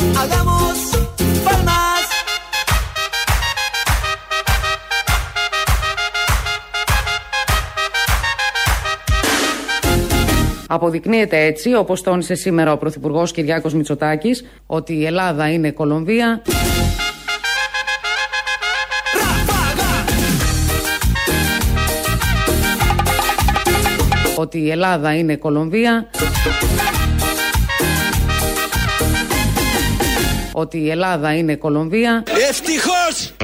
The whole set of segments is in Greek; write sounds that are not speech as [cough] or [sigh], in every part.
hagamos palmas. Αποδεικνύεται έτσι, όπως τόνισε σήμερα ο Πρωθυπουργός Κυριάκος Μητσοτάκης, ότι η Ελλάδα είναι Κολομβία. Ότι η Ελλάδα είναι Κολομβία. Ότι η Ελλάδα είναι Κολομβία. Ευτυχώς!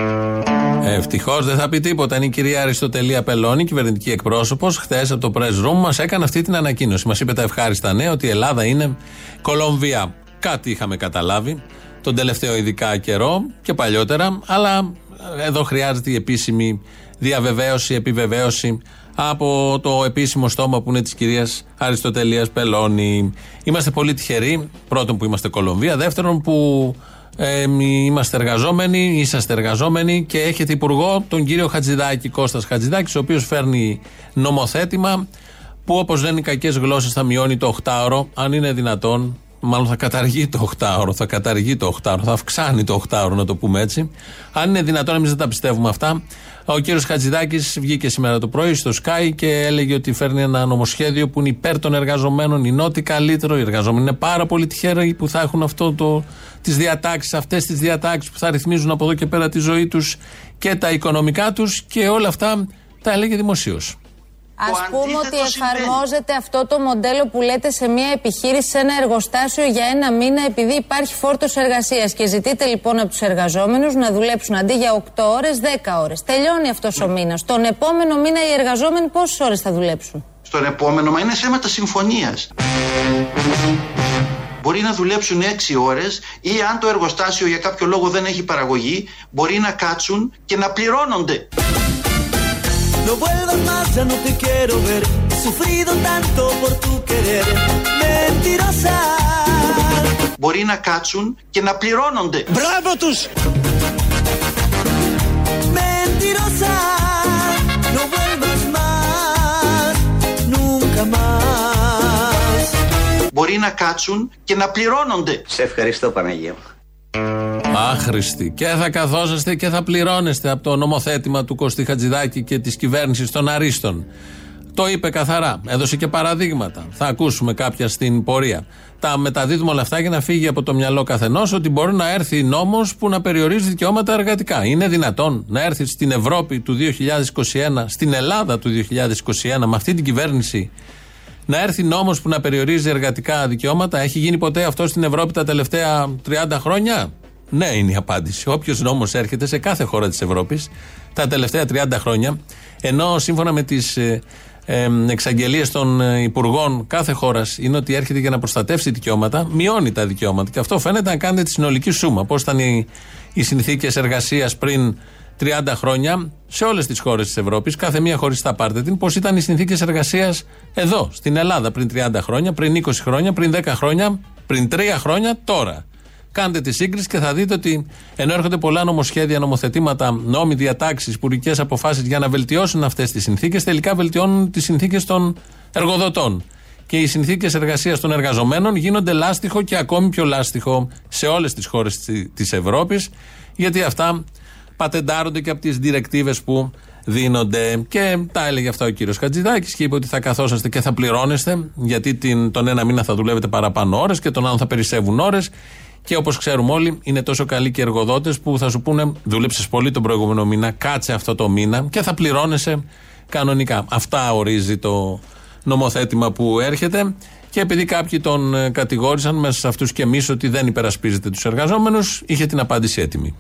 Ευτυχώς δεν θα πει τίποτα. Είναι η κυρία Αριστοτελία Πελώνη, κυβερνητική εκπρόσωπος. Χθες από το press room μας έκανε αυτή την ανακοίνωση. Μας είπε τα ευχάριστα νέα ότι η Ελλάδα είναι Κολομβία. Κάτι είχαμε καταλάβει τον τελευταίο ειδικά καιρό και παλιότερα, αλλά εδώ χρειάζεται η επίσημη διαβεβαίωση, επιβεβαίωση από το επίσημο στόμα που είναι της κυρίας Αριστοτελία Πελώνη. Είμαστε πολύ τυχεροί, πρώτον που είμαστε Κολομβία, δεύτερον που ε, είμαστε εργαζόμενοι, είσαστε εργαζόμενοι και έχετε υπουργό τον κύριο Χατζηδάκη, Κώστας Χατζηδάκης, ο οποίος φέρνει νομοθέτημα που όπως λένε οι κακές γλώσσες θα μειώνει το 8ωρο, αν είναι δυνατόν, μάλλον θα καταργεί το 8ωρο, θα καταργεί το 8ωρο, θα αυξάνει το 8ωρο να το πούμε έτσι. Αν είναι δυνατόν, εμείς δεν τα πιστεύουμε αυτά. Ο κύριος Χατζηδάκης βγήκε σήμερα το πρωί στο Sky και έλεγε ότι φέρνει ένα νομοσχέδιο που είναι υπέρ των εργαζομένων, είναι ό,τι καλύτερο. Οι εργαζόμενοι είναι πάρα πολύ τυχαίροι που θα έχουν αυτό το, τις διατάξεις, αυτές τις διατάξεις που θα ρυθμίζουν από εδώ και πέρα τη ζωή τους και τα οικονομικά τους και όλα αυτά τα έλεγε δημοσίως. Α πούμε ότι εφαρμόζεται αυτό το μοντέλο που λέτε σε μια επιχείρηση, σε ένα εργοστάσιο για ένα μήνα, επειδή υπάρχει φόρτος εργασίας. Και ζητείτε λοιπόν από τους εργαζόμενους να δουλέψουν αντί για 8 ώρες, 10 ώρες. Τελειώνει αυτός ο μήνας. Τον επόμενο μήνα οι εργαζόμενοι πόσες ώρες θα δουλέψουν; Στον επόμενο, μα είναι θέματα συμφωνίας. Μπορεί να δουλέψουν 6 ώρες ή αν το εργοστάσιο για κάποιο λόγο δεν έχει παραγωγή, μπορεί να κάτσουν και να πληρώνονται. No vuelvas más, ya no te quiero ver. He sufrido tanto por tu querer. Mentirosa. Μπορεί να κάτσουν και να πληρώνονται. Μπράβο τους! Mentirosa. No vuelvas más. Nunca más. Μπορεί να κάτσουν και να πληρώνονται. Σε ευχαριστώ Παναγία μου. Άχρηστοι. Και θα καθόσαστε και θα πληρώνεστε από το νομοθέτημα του Κωστή Χατζηδάκη και της κυβέρνησης των Αρίστων. Το είπε καθαρά. Έδωσε και παραδείγματα. Θα ακούσουμε κάποια στην πορεία. Τα μεταδίδουμε όλα αυτά για να φύγει από το μυαλό καθενός ότι μπορεί να έρθει νόμος που να περιορίζει δικαιώματα εργατικά. Είναι δυνατόν να έρθει στην Ευρώπη του 2021, στην Ελλάδα του 2021, με αυτή την κυβέρνηση, να έρθει νόμος που να περιορίζει εργατικά δικαιώματα. Έχει γίνει ποτέ αυτό στην Ευρώπη τα τελευταία 30 χρόνια; Ναι, είναι η απάντηση. Όποιος νόμος έρχεται σε κάθε χώρα της Ευρώπης τα τελευταία 30 χρόνια, ενώ σύμφωνα με τις ε, ε, εξαγγελίες των ε, υπουργών κάθε χώρας είναι ότι έρχεται για να προστατεύσει δικαιώματα, μειώνει τα δικαιώματα. Και αυτό φαίνεται να κάνετε τη συνολική σούμα. Πώς ήταν οι, οι συνθήκες εργασίας πριν 30 χρόνια σε όλες τις χώρες της Ευρώπης, κάθε μία χωριστά πάρτε την, πώ ήταν οι συνθήκες εργασίας εδώ, στην Ελλάδα πριν 30 χρόνια, πριν 20 χρόνια, πριν 10 χρόνια, πριν 3 χρόνια, τώρα. Κάντε τη σύγκριση και θα δείτε ότι ενώ έρχονται πολλά νομοσχέδια, νομοθετήματα, νόμοι, διατάξεις, υπουργικέ αποφάσεις για να βελτιώσουν αυτές τις συνθήκες, τελικά βελτιώνουν τις συνθήκες των εργοδοτών. Και οι συνθήκες εργασίας των εργαζομένων γίνονται λάστιχο και ακόμη πιο λάστιχο σε όλες τις χώρες της Ευρώπης, γιατί αυτά πατεντάρονται και από τις διρεκτίβες που δίνονται. Και τα έλεγε αυτά ο κύριος Χατζηδάκης και είπε ότι θα καθόσαστε και θα πληρώνεστε, γιατί την, τον ένα μήνα θα δουλεύετε παραπάνω ώρες και τον άλλο θα περισσεύουν ώρες. Και όπως ξέρουμε όλοι, είναι τόσο καλοί και εργοδότες που θα σου πούνε: Δούλεψες πολύ τον προηγούμενο μήνα, κάτσε αυτό το μήνα και θα πληρώνεσαι κανονικά. Αυτά ορίζει το νομοθέτημα που έρχεται. Και επειδή κάποιοι τον ε, κατηγόρησαν μέσα σε αυτούς και εμείς ότι δεν υπερασπίζεται τους εργαζόμενους, είχε την απάντηση έτοιμη.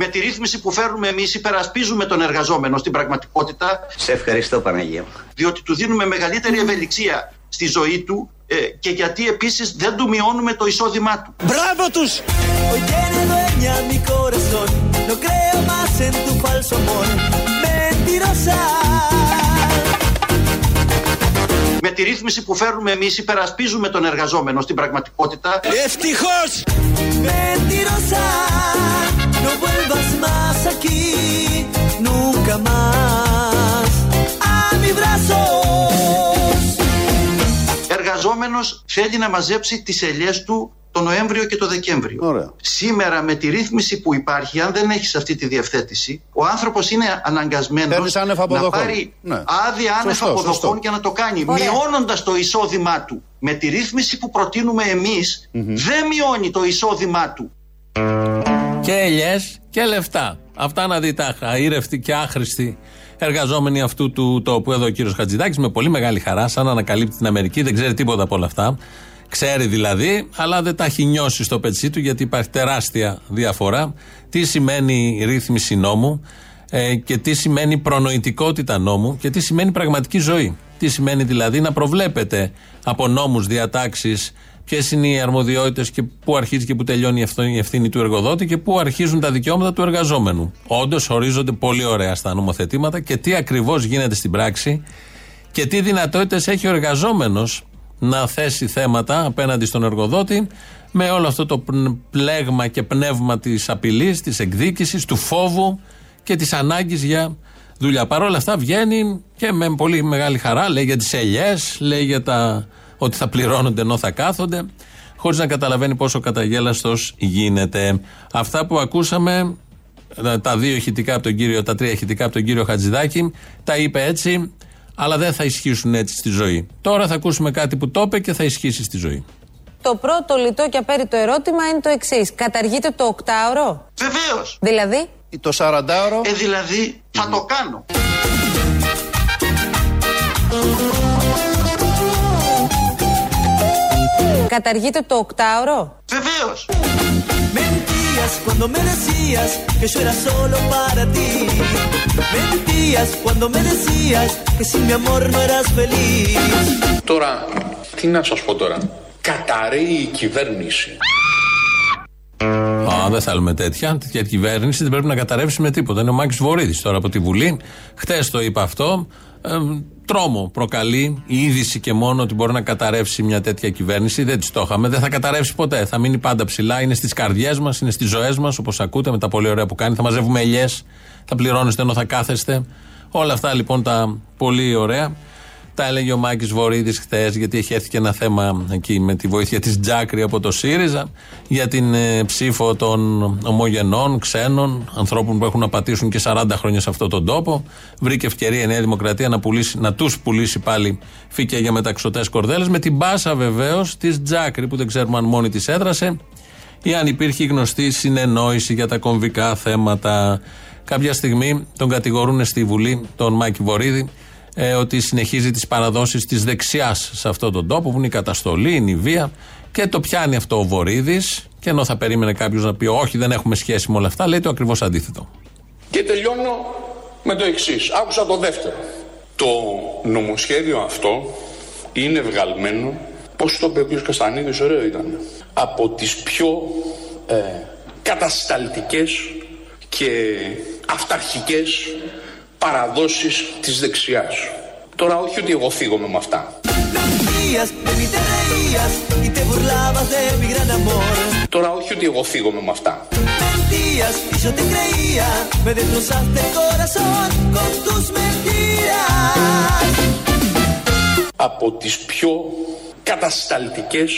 Με τη ρύθμιση που φέρνουμε εμείς, υπερασπίζουμε τον εργαζόμενο στην πραγματικότητα, Σε ευχαριστώ Παναγία μου. διότι του δίνουμε μεγαλύτερη ευελιξία στη ζωή του ε, και γιατί επίσης δεν του μειώνουμε το εισόδημά του. ¡Bravo tus! Hoy tiene dueña mi corazón. No creo más en tu falso amor. Mentirosa. Με τη ρύθμιση που φέρνουμε εμείς, υπερασπίζουμε τον εργαζόμενο στην πραγματικότητα, ¡Ευτυχώς! Mentirosa. No vuelvas más aquí. Nunca más. A mi brazos. εργαζόμενος θέλει να μαζέψει τις ελιές του το Νοέμβριο και το Δεκέμβριο. Ωραία. Σήμερα με τη ρύθμιση που υπάρχει, αν δεν έχεις αυτή τη διευθέτηση, ο άνθρωπος είναι αναγκασμένος Παίρνεις άνευ να αποδοχών. πάρει Ναι. άδεια άνευ Σωστό, αποδοχών σωστό. και να το κάνει, Ωραία. μειώνοντας το εισόδημά του. Με τη ρύθμιση που προτείνουμε εμείς, δεν μειώνει το εισόδημά του. Και ελιές και λεφτά. Αυτά να δει τα αήρευτοι και άχρηστοι εργαζόμενοι αυτού του τόπου. Εδώ ο κύριος Χατζηδάκης με πολύ μεγάλη χαρά, σαν να ανακαλύπτει την Αμερική, δεν ξέρει τίποτα από όλα αυτά. Ξέρει δηλαδή, αλλά δεν τα έχει νιώσει στο πετσί του γιατί υπάρχει τεράστια διαφορά. Τι σημαίνει ρύθμιση νόμου ε, και τι σημαίνει προνοητικότητα νόμου και τι σημαίνει πραγματική ζωή. Τι σημαίνει δηλαδή να προβλέπετε από νόμους, διατάξεις ποιες είναι οι αρμοδιότητες και πού αρχίζει και πού τελειώνει η ευθύνη- η ευθύνη του εργοδότη και πού αρχίζουν τα δικαιώματα του εργαζόμενου. Όντως ορίζονται πολύ ωραία στα νομοθετήματα και τι ακριβώς γίνεται στην πράξη και τι δυνατότητες έχει ο εργαζόμενος να θέσει θέματα απέναντι στον εργοδότη με όλο αυτό το πν- πλέγμα και πνεύμα της απειλής, της εκδίκησης, του φόβου και της ανάγκης για δουλειά. Παρ' όλα αυτά βγαίνει και με πολύ μεγάλη χαρά λέει για τις ελιές, λέει για τα ότι θα πληρώνονται ενώ θα κάθονται, χωρίς να καταλαβαίνει πόσο καταγέλαστος γίνεται. Αυτά που ακούσαμε, ε, τα δύο ηχητικά από τον κύριο, τα τρία ηχητικά από τον κύριο Χατζηδάκη, τα είπε έτσι, αλλά δεν θα ισχύσουν έτσι στη ζωή. Τώρα θα ακούσουμε κάτι που το είπε και θα ισχύσει στη ζωή. Το πρώτο λιτό και απέριτο ερώτημα είναι το εξής. Καταργείται το οκτάωρο; Βεβαίως. Δηλαδή, Το 40ωρο. Ε, δηλαδή θα το κάνω. Καταργείται το οκτάωρο. Βεβαίως. Mentías cuando me decías que yo era solo para ti. Mentías cuando me decías que sin mi amor no eras feliz. Τώρα, τι να σας πω τώρα. Καταραίει η κυβέρνηση. Α, δεν θέλουμε τέτοια. Τέτοια κυβέρνηση δεν πρέπει να καταρρεύσει με τίποτα. Είναι ο Μάκης Βορύδης τώρα από τη Βουλή. Χτε το είπα αυτό. Ε, τρόμο προκαλεί η είδηση και μόνο ότι μπορεί να καταρρεύσει μια τέτοια κυβέρνηση. Δεν της το είχαμε. Δεν θα καταρρεύσει ποτέ. Θα μείνει πάντα ψηλά. Είναι στις καρδιές μας, είναι στις ζωές μας, όπως ακούτε με τα πολύ ωραία που κάνει. Θα μαζεύουμε ελιές. Θα πληρώνεστε ενώ θα κάθεστε. Όλα αυτά λοιπόν τα πολύ ωραία. Τα έλεγε ο Μάκης Βορύδης χθες, γιατί έχει έρθει και ένα θέμα εκεί με τη βοήθεια της Τζάκρη από το ΣΥΡΙΖΑ για την ε, ψήφο των ομογενών, ξένων, ανθρώπων που έχουν να πατήσουν και 40 χρόνια σε αυτόν τον τόπο. Βρήκε ευκαιρία η Νέα Δημοκρατία να, πουλήσει, να τους πουλήσει πάλι φύκια για μεταξωτές κορδέλες με την μπάσα βεβαίως της Τζάκρη που δεν ξέρουμε αν μόνη της έδρασε ή αν υπήρχε η γνωστή συνεννόηση για τα κομβικά θέματα. Κάποια στιγμή τον κατηγορούν στη Βουλή, τον Μάκη Βορύδη, ε, ότι συνεχίζει τις παραδόσεις της δεξιάς σε αυτόν τον τόπο που είναι η καταστολή, είναι η βία και το πιάνει αυτό ο Βορύδης και ενώ θα περίμενε κάποιος να πει όχι δεν έχουμε σχέση με όλα αυτά λέει το ακριβώς αντίθετο. Και τελειώνω με το εξής. Άκουσα το δεύτερο. Το νομοσχέδιο αυτό είναι βγαλμένο, πώς το είπε ο κ. Καστανίδης, ωραίο ήταν, από τις πιο ε, κατασταλτικές και αυταρχικές παραδόσεις της δεξιάς. Τώρα όχι ότι εγώ φύγομαι με αυτά. Mentías, de mí te reías y te burlabas de mi gran amor. Τώρα όχι ότι εγώ φύγομαι με αυτά. Mentías y yo te creía, me destrozaste el corazón con tus mentiras. από τις πιο κατασταλτικές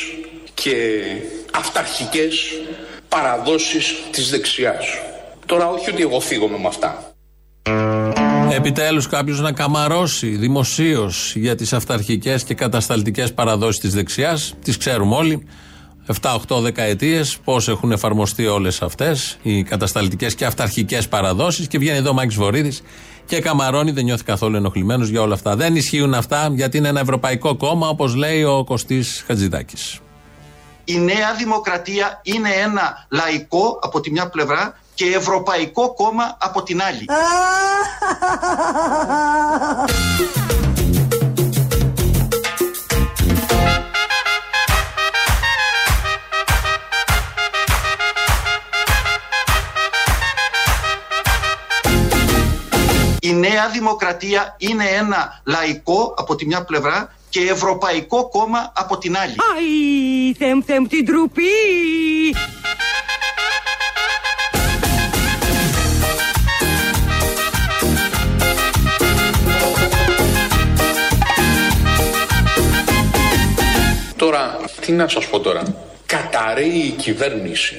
και αυταρχικές παραδόσεις της δεξιάς. Τώρα όχι ότι εγώ φύγομαι με αυτά. Επιτέλους κάποιος να καμαρώσει δημοσίως για τις αυταρχικές και κατασταλτικές παραδόσεις της δεξιάς. Τις ξέρουμε όλοι. 7-8 δεκαετίες πώς έχουν εφαρμοστεί όλες αυτές οι κατασταλτικές και αυταρχικές παραδόσεις και βγαίνει εδώ ο Μάκης Βορύδης και καμαρώνει, δεν νιώθει καθόλου ενοχλημένος για όλα αυτά. Δεν ισχύουν αυτά γιατί είναι ένα ευρωπαϊκό κόμμα όπως λέει ο Κωστής Χατζηδάκης. Η Νέα Δημοκρατία είναι ένα λαϊκό από τη μια πλευρά και ευρωπαϊκό κόμμα από την άλλη. Η Νέα Δημοκρατία είναι ένα λαϊκό από τη μια πλευρά και ευρωπαϊκό κόμμα από την άλλη. Αϊ, θεμ θεμ την τρουπή. Τώρα, τι να σας πω τώρα. καταραίει η κυβέρνηση.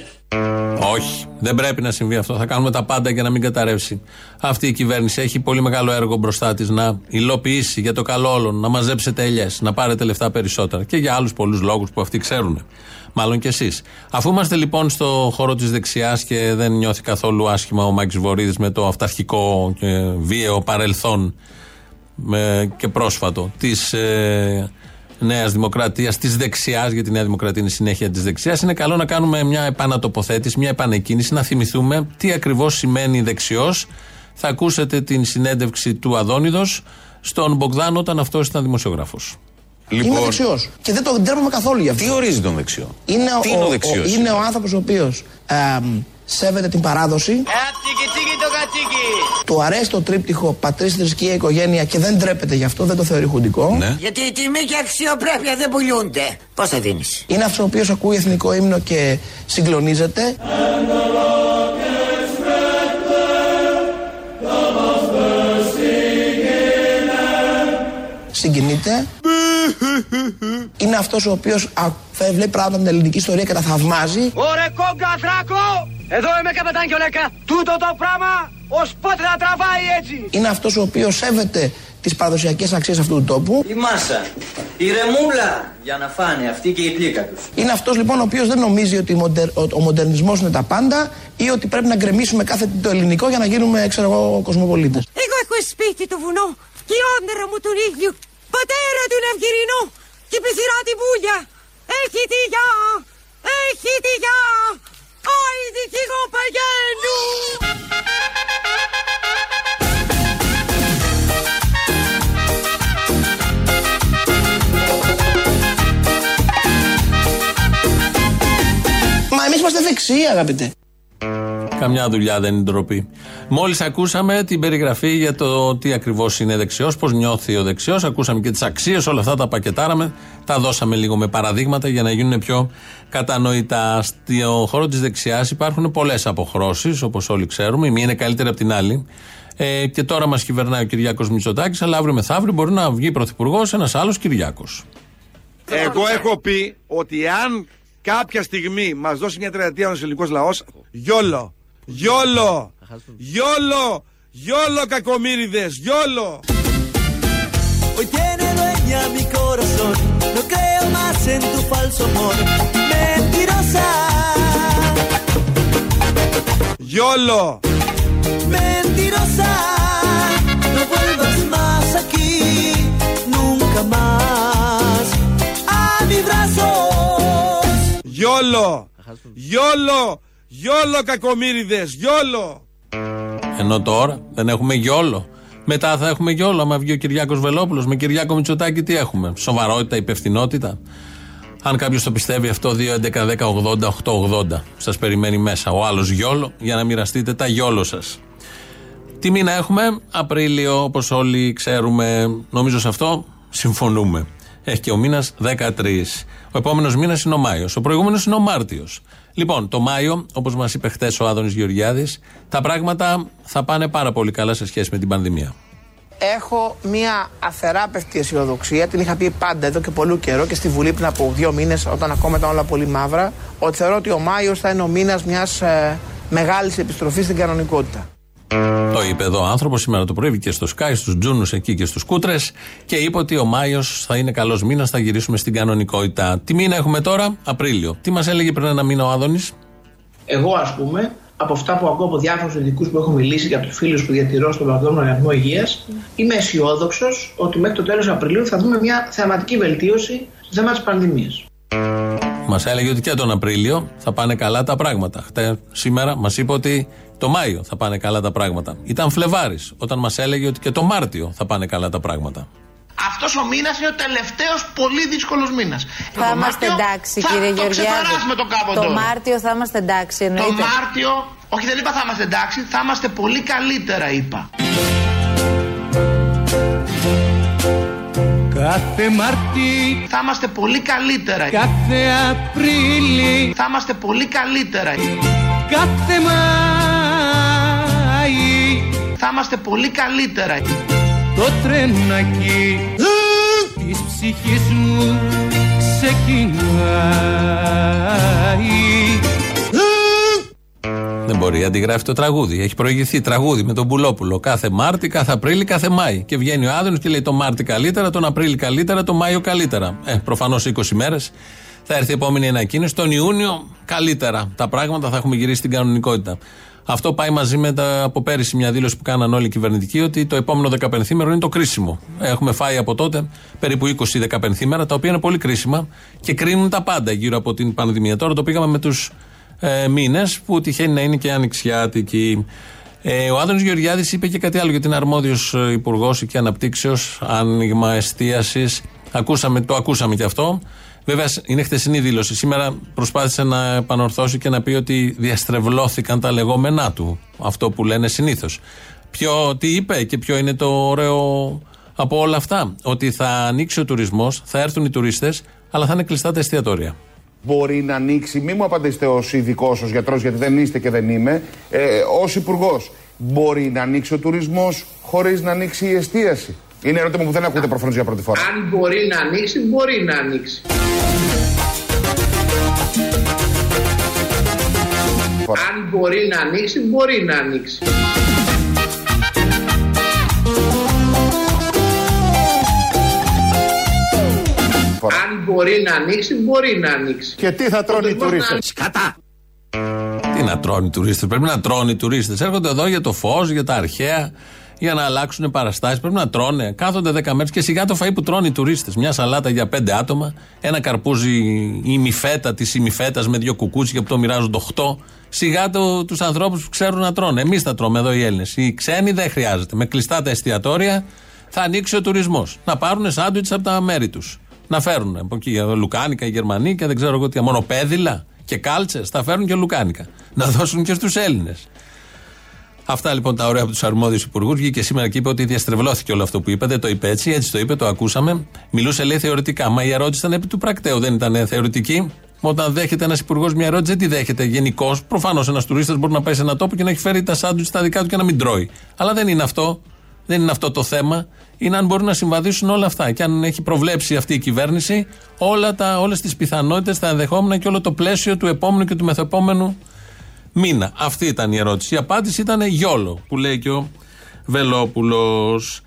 Όχι, δεν πρέπει να συμβεί αυτό. Θα κάνουμε τα πάντα για να μην καταρρεύσει. Αυτή η κυβέρνηση έχει πολύ μεγάλο έργο μπροστά της να υλοποιήσει για το καλό όλων, να μαζέψετε ελιές, να πάρετε λεφτά περισσότερα και για άλλους πολλούς λόγους που αυτοί ξέρουν. Μάλλον κι εσείς. Αφού είμαστε λοιπόν στο χώρο της δεξιάς και δεν νιώθει καθόλου άσχημα ο Μάκη Βορύδης με το αυταρχικό και βίαιο παρελθόν και πρόσφατο της ε, Νέας Δημοκρατίας, της δεξιάς, γιατί η Νέα Δημοκρατία είναι συνέχεια της δεξιάς, είναι καλό να κάνουμε μια επανατοποθέτηση, μια επανεκκίνηση, να θυμηθούμε τι ακριβώς σημαίνει δεξιός. Θα ακούσετε την συνέντευξη του Αδόνιδος στον Μπογδάνο όταν αυτό ήταν δημοσιογράφος. Λοιπόν... Είμαι δεξιός. Και δεν το ντρέπομαι καθόλου γι' αυτό. Τι ορίζει τον δεξιό; Είναι τι ο, είναι ο, δεξιός, ο, είναι ο άνθρωπος ο οποίος σέβεται την παράδοση. Ε, του αρέσει το τρίπτυχο πατρίς, θρησκεία, οικογένεια και δεν ντρέπεται γι' αυτό, δεν το θεωρεί χουντικό. Ναι. Γιατί η τιμή και αξιοπρέπεια δεν πουλούνται. Πώς θα δίνεις; Είναι αυτός ο οποίος ακούει εθνικό ύμνο και συγκλονίζεται. Συγκινείται. Είναι αυτός ο οποίος βλέπει πράγματα από την ελληνική ιστορία και τα θαυμάζει. Ωρε κόγκα εδώ είμαι καπετάν Κιολέκα. Τούτο το πράγμα ω πότε θα τραβάει έτσι. Είναι αυτός ο οποίος σέβεται τις παραδοσιακές αξίες αυτού του τόπου. Η μάσα, η ρεμούλα για να φάνε αυτή και η πλήκα τους. Είναι αυτός λοιπόν ο οποίος δεν νομίζει ότι ο μοντερνισμός είναι τα πάντα ή ότι πρέπει να γκρεμίσουμε κάθε το ελληνικό για να γίνουμε, ξέρω εγώ, κοσμοπολίτες. Εγώ έχω σπίτι το βουνό και η όνειρα μου τον ίδιο. Πατέρα του Ναυγυρινό και πεθυρά τη βούλια. Έχει τη γεια, έχει τη γεια. Άιντι κι εγώ παγαίνω! Μα εμείς είμαστε δεξιοί αγαπητέ. Καμιά δουλειά δεν είναι ντροπή. Μόλις ακούσαμε την περιγραφή για το τι ακριβώς είναι δεξιός, πώς νιώθει ο δεξιός, ακούσαμε και τις αξίες, όλα αυτά τα πακετάραμε. Τα δώσαμε λίγο με παραδείγματα για να γίνουν πιο κατανοητά. Στο χώρο της δεξιάς υπάρχουν πολλές αποχρώσεις, όπως όλοι ξέρουμε. Η μία είναι καλύτερη από την άλλη. Ε, και τώρα μας κυβερνάει ο Κυριάκος Μητσοτάκης, αλλά αύριο μεθαύριο μπορεί να βγει πρωθυπουργός ένας άλλος Κυριάκος. Εγώ έχω πει ότι αν κάποια στιγμή μας δώσει μια τριετία ο ελληνικός λαός, γιόλο, γιόλο, γιόλο, γιόλο κακομύριδες, γιόλο. Hoy tiene dueña mi corazón, no creo más en tu falso amor, mentirosa. Γιόλο. Mentirosa, no vuelvas más aquí, nunca más a mi brazos. Γιόλο. Γιόλο. Γιόλο κακομύριδες, γιόλο. Ενώ τώρα δεν έχουμε γιόλο. Μετά θα έχουμε γιόλο. Άμα βγει ο Κυριάκος Βελόπουλος με Κυριάκο Μητσοτάκη, τι έχουμε. Σοβαρότητα, υπευθυνότητα. Αν κάποιος το πιστεύει αυτό, 2, 11, 10, 80, 8, 80. Σας περιμένει μέσα ο άλλος γιόλο για να μοιραστείτε τα γιόλο σας. Τι μήνα έχουμε, Απρίλιο, όπως όλοι ξέρουμε, νομίζω σε αυτό συμφωνούμε. Έχει και ο μήνας 13. Ο επόμενος μήνας είναι ο Μάιος. Ο προηγούμενος είναι ο Μάρτιος. Λοιπόν, το Μάιο, όπως μας είπε χθες ο Άδωνης Γεωργιάδης, τα πράγματα θα πάνε πάρα πολύ καλά σε σχέση με την πανδημία. Έχω μια αθεράπευτη αισιοδοξία, την είχα πει πάντα εδώ και πολύ καιρό και στη Βουλή πριν από δύο μήνες, όταν ακόμα ήταν όλα πολύ μαύρα, ότι θεωρώ ότι ο Μάιος θα είναι ο μήνας μιας ε, μεγάλης επιστροφής στην κανονικότητα. Το είπε εδώ ο άνθρωπος σήμερα το πρωί και στο Sky, στους Τζούνους εκεί και στους Κούτρες και είπε ότι ο Μάιος θα είναι καλός μήνας, θα γυρίσουμε στην κανονικότητα. Τι μήνα έχουμε τώρα, Απρίλιο. Τι μας έλεγε πριν ένα μήνα ο Άδωνης; Εγώ, ας πούμε, από αυτά που ακούω από διάφορους ειδικούς που έχω μιλήσει για τους φίλους που διατηρώ στον Παγκόσμιο Οργανισμό Υγείας, είμαι αισιόδοξος ότι μέχρι το τέλος Απριλίου θα δούμε μια θεαματική βελτίωση στο θέμα της πανδημίας. Μας έλεγε ότι και τον Απρίλιο θα πάνε καλά τα πράγματα. Χτες, σήμερα μας είπε ότι το Μάιο θα πάνε καλά τα πράγματα. Ήταν Φλεβάρης όταν μας έλεγε ότι και το Μάρτιο θα πάνε καλά τα πράγματα. Αυτός ο μήνας είναι ο τελευταίος πολύ δύσκολος μήνας. Θα είμαστε εντάξει, κύριε Γεωργιάδη. Το, το Μάρτιο θα είμαστε εντάξει, εννοείται. Το Μάρτιο, όχι δεν είπα θα είμαστε εντάξει, θα είμαστε πολύ καλύτερα, είπα. Κάθε Μάρτι Θα είμαστε πολύ καλύτερα. Κάθε Απρίλη Θα είμαστε πολύ καλύτερα. Κάθε Μάη Θα είμαστε πολύ καλύτερα. Το τρενάκι Της ψυχής μου Δεν μπορεί, αντιγράφει το τραγούδι. Έχει προηγηθεί τραγούδι με τον Πουλόπουλο. Κάθε Μάρτι, κάθε Απρίλη, κάθε Μάη. Και βγαίνει ο Άδωνο και λέει το Μάρτι καλύτερα, τον Απρίλη καλύτερα, τον Μάιο καλύτερα. Ε, προφανώς 20 μέρες. Θα έρθει η επόμενη ανακοίνωση. Τον Ιούνιο καλύτερα. Τα πράγματα θα έχουμε γυρίσει στην κανονικότητα. Αυτό πάει μαζί με τα, από πέρυσι μια δήλωση που κάναν όλοι οι κυβερνητικοί ότι το επόμενο δεκαπενθήμερο είναι το κρίσιμο. Έχουμε φάει από τότε περίπου 20 δεκαπενθήμερα, τα οποία είναι πολύ κρίσιμα και κρίνουν τα πάντα γύρω από την πανδημία. Τώρα το πήγαμε με τους ε, μήνες που τυχαίνει να είναι και ανοιξιάτικοι. Ε, ο Άδωνο Γεωργιάδης είπε και κάτι άλλο για την αρμόδιος υπουργός και αναπτύξεως, άνοιγμα εστίασης. Το ακούσαμε και αυτό. Βέβαια είναι χτεσινή δήλωση. Σήμερα προσπάθησε να επανορθώσει και να πει ότι διαστρεβλώθηκαν τα λεγόμενά του. Αυτό που λένε συνήθως. Τι είπε και ποιο είναι το ωραίο από όλα αυτά; Ότι θα ανοίξει ο τουρισμός, θα έρθουν οι τουρίστες, αλλά θα είναι κλειστά τα εστιατόρια. Μπορεί να ανοίξει, μην μου απαντήσετε ως ειδικός, ως γιατρός, γιατί δεν είστε και δεν είμαι, ε, ως υπουργός. Μπορεί να ανοίξει ο τουρισμός χωρίς να ανοίξει η εστίαση. Είναι ερώτημα που δεν ακούτε προφανώς για πρώτη φορά. Αν μπορεί να ανοίξει, μπορεί να ανοίξει. Αν μπορεί να ανοίξει, μπορεί να ανοίξει. Αν μπορεί να ανοίξει, μπορεί να ανοίξει. Και τι θα τρώνε οι τουρίστες; Σκατά. Τι να τρώνε οι τουρίστες; Πρέπει να τρώνε οι τουρίστες. Έρχονται εδώ για το φως, για τα αρχαία, για να αλλάξουν παραστάσεις. Πρέπει να τρώνε. Κάθονται 10 μέρες και σιγά το φαΐ που τρώνε οι τουρίστες. Μια σαλάτα για 5 άτομα, ένα καρπούζι ημιφέτα της ημιφέτα με δύο κουκούτσια που το μοιράζονται 8. Σιγά το, τους ανθρώπους που ξέρουν να τρώνε. Εμείς θα τρώμε εδώ οι Έλληνες. Οι ξένοι δεν χρειάζεται. Με κλειστά τα εστιατόρια θα ανοίξει ο τουρισμός. Να πάρουν σάντουιτς από τα μέρη τους. Να φέρουν από εκεί λουκάνικα οι Γερμανοί και δεν ξέρω εγώ τι. Μονοπέδιλα και κάλτσες. Θα φέρουν και λουκάνικα. Να δώσουν και στους Έλληνες. Αυτά λοιπόν τα ωραία από τους αρμόδιους υπουργούς. Βγήκε σήμερα και είπε ότι διαστρεβλώθηκε όλο αυτό που είπε. Δεν το είπε έτσι, έτσι το είπε, το ακούσαμε. Μιλούσε λέει θεωρητικά. Μα η ερώτηση ήταν επί του πρακτέου, δεν ήταν θεωρητική. Όταν δέχεται ένας υπουργός μια ερώτηση, δεν τη δέχεται γενικώς. Προφανώς ένας τουρίστας μπορεί να πάει σε ένα τόπο και να έχει φέρει τα σάντουιτς στα δικά του και να μην τρώει. Αλλά δεν είναι αυτό. Δεν είναι αυτό το θέμα. Είναι αν μπορούν να συμβαδίσουν όλα αυτά. Και αν έχει προβλέψει αυτή η κυβέρνηση όλες τις πιθανότητες, τα ενδεχόμενα και όλο το πλαίσιο του επόμενου και του μεθεπόμενου μήνα. Αυτή ήταν η ερώτηση. Η απάντηση ήταν γιόλο, που λέει και ο Βελόπουλος.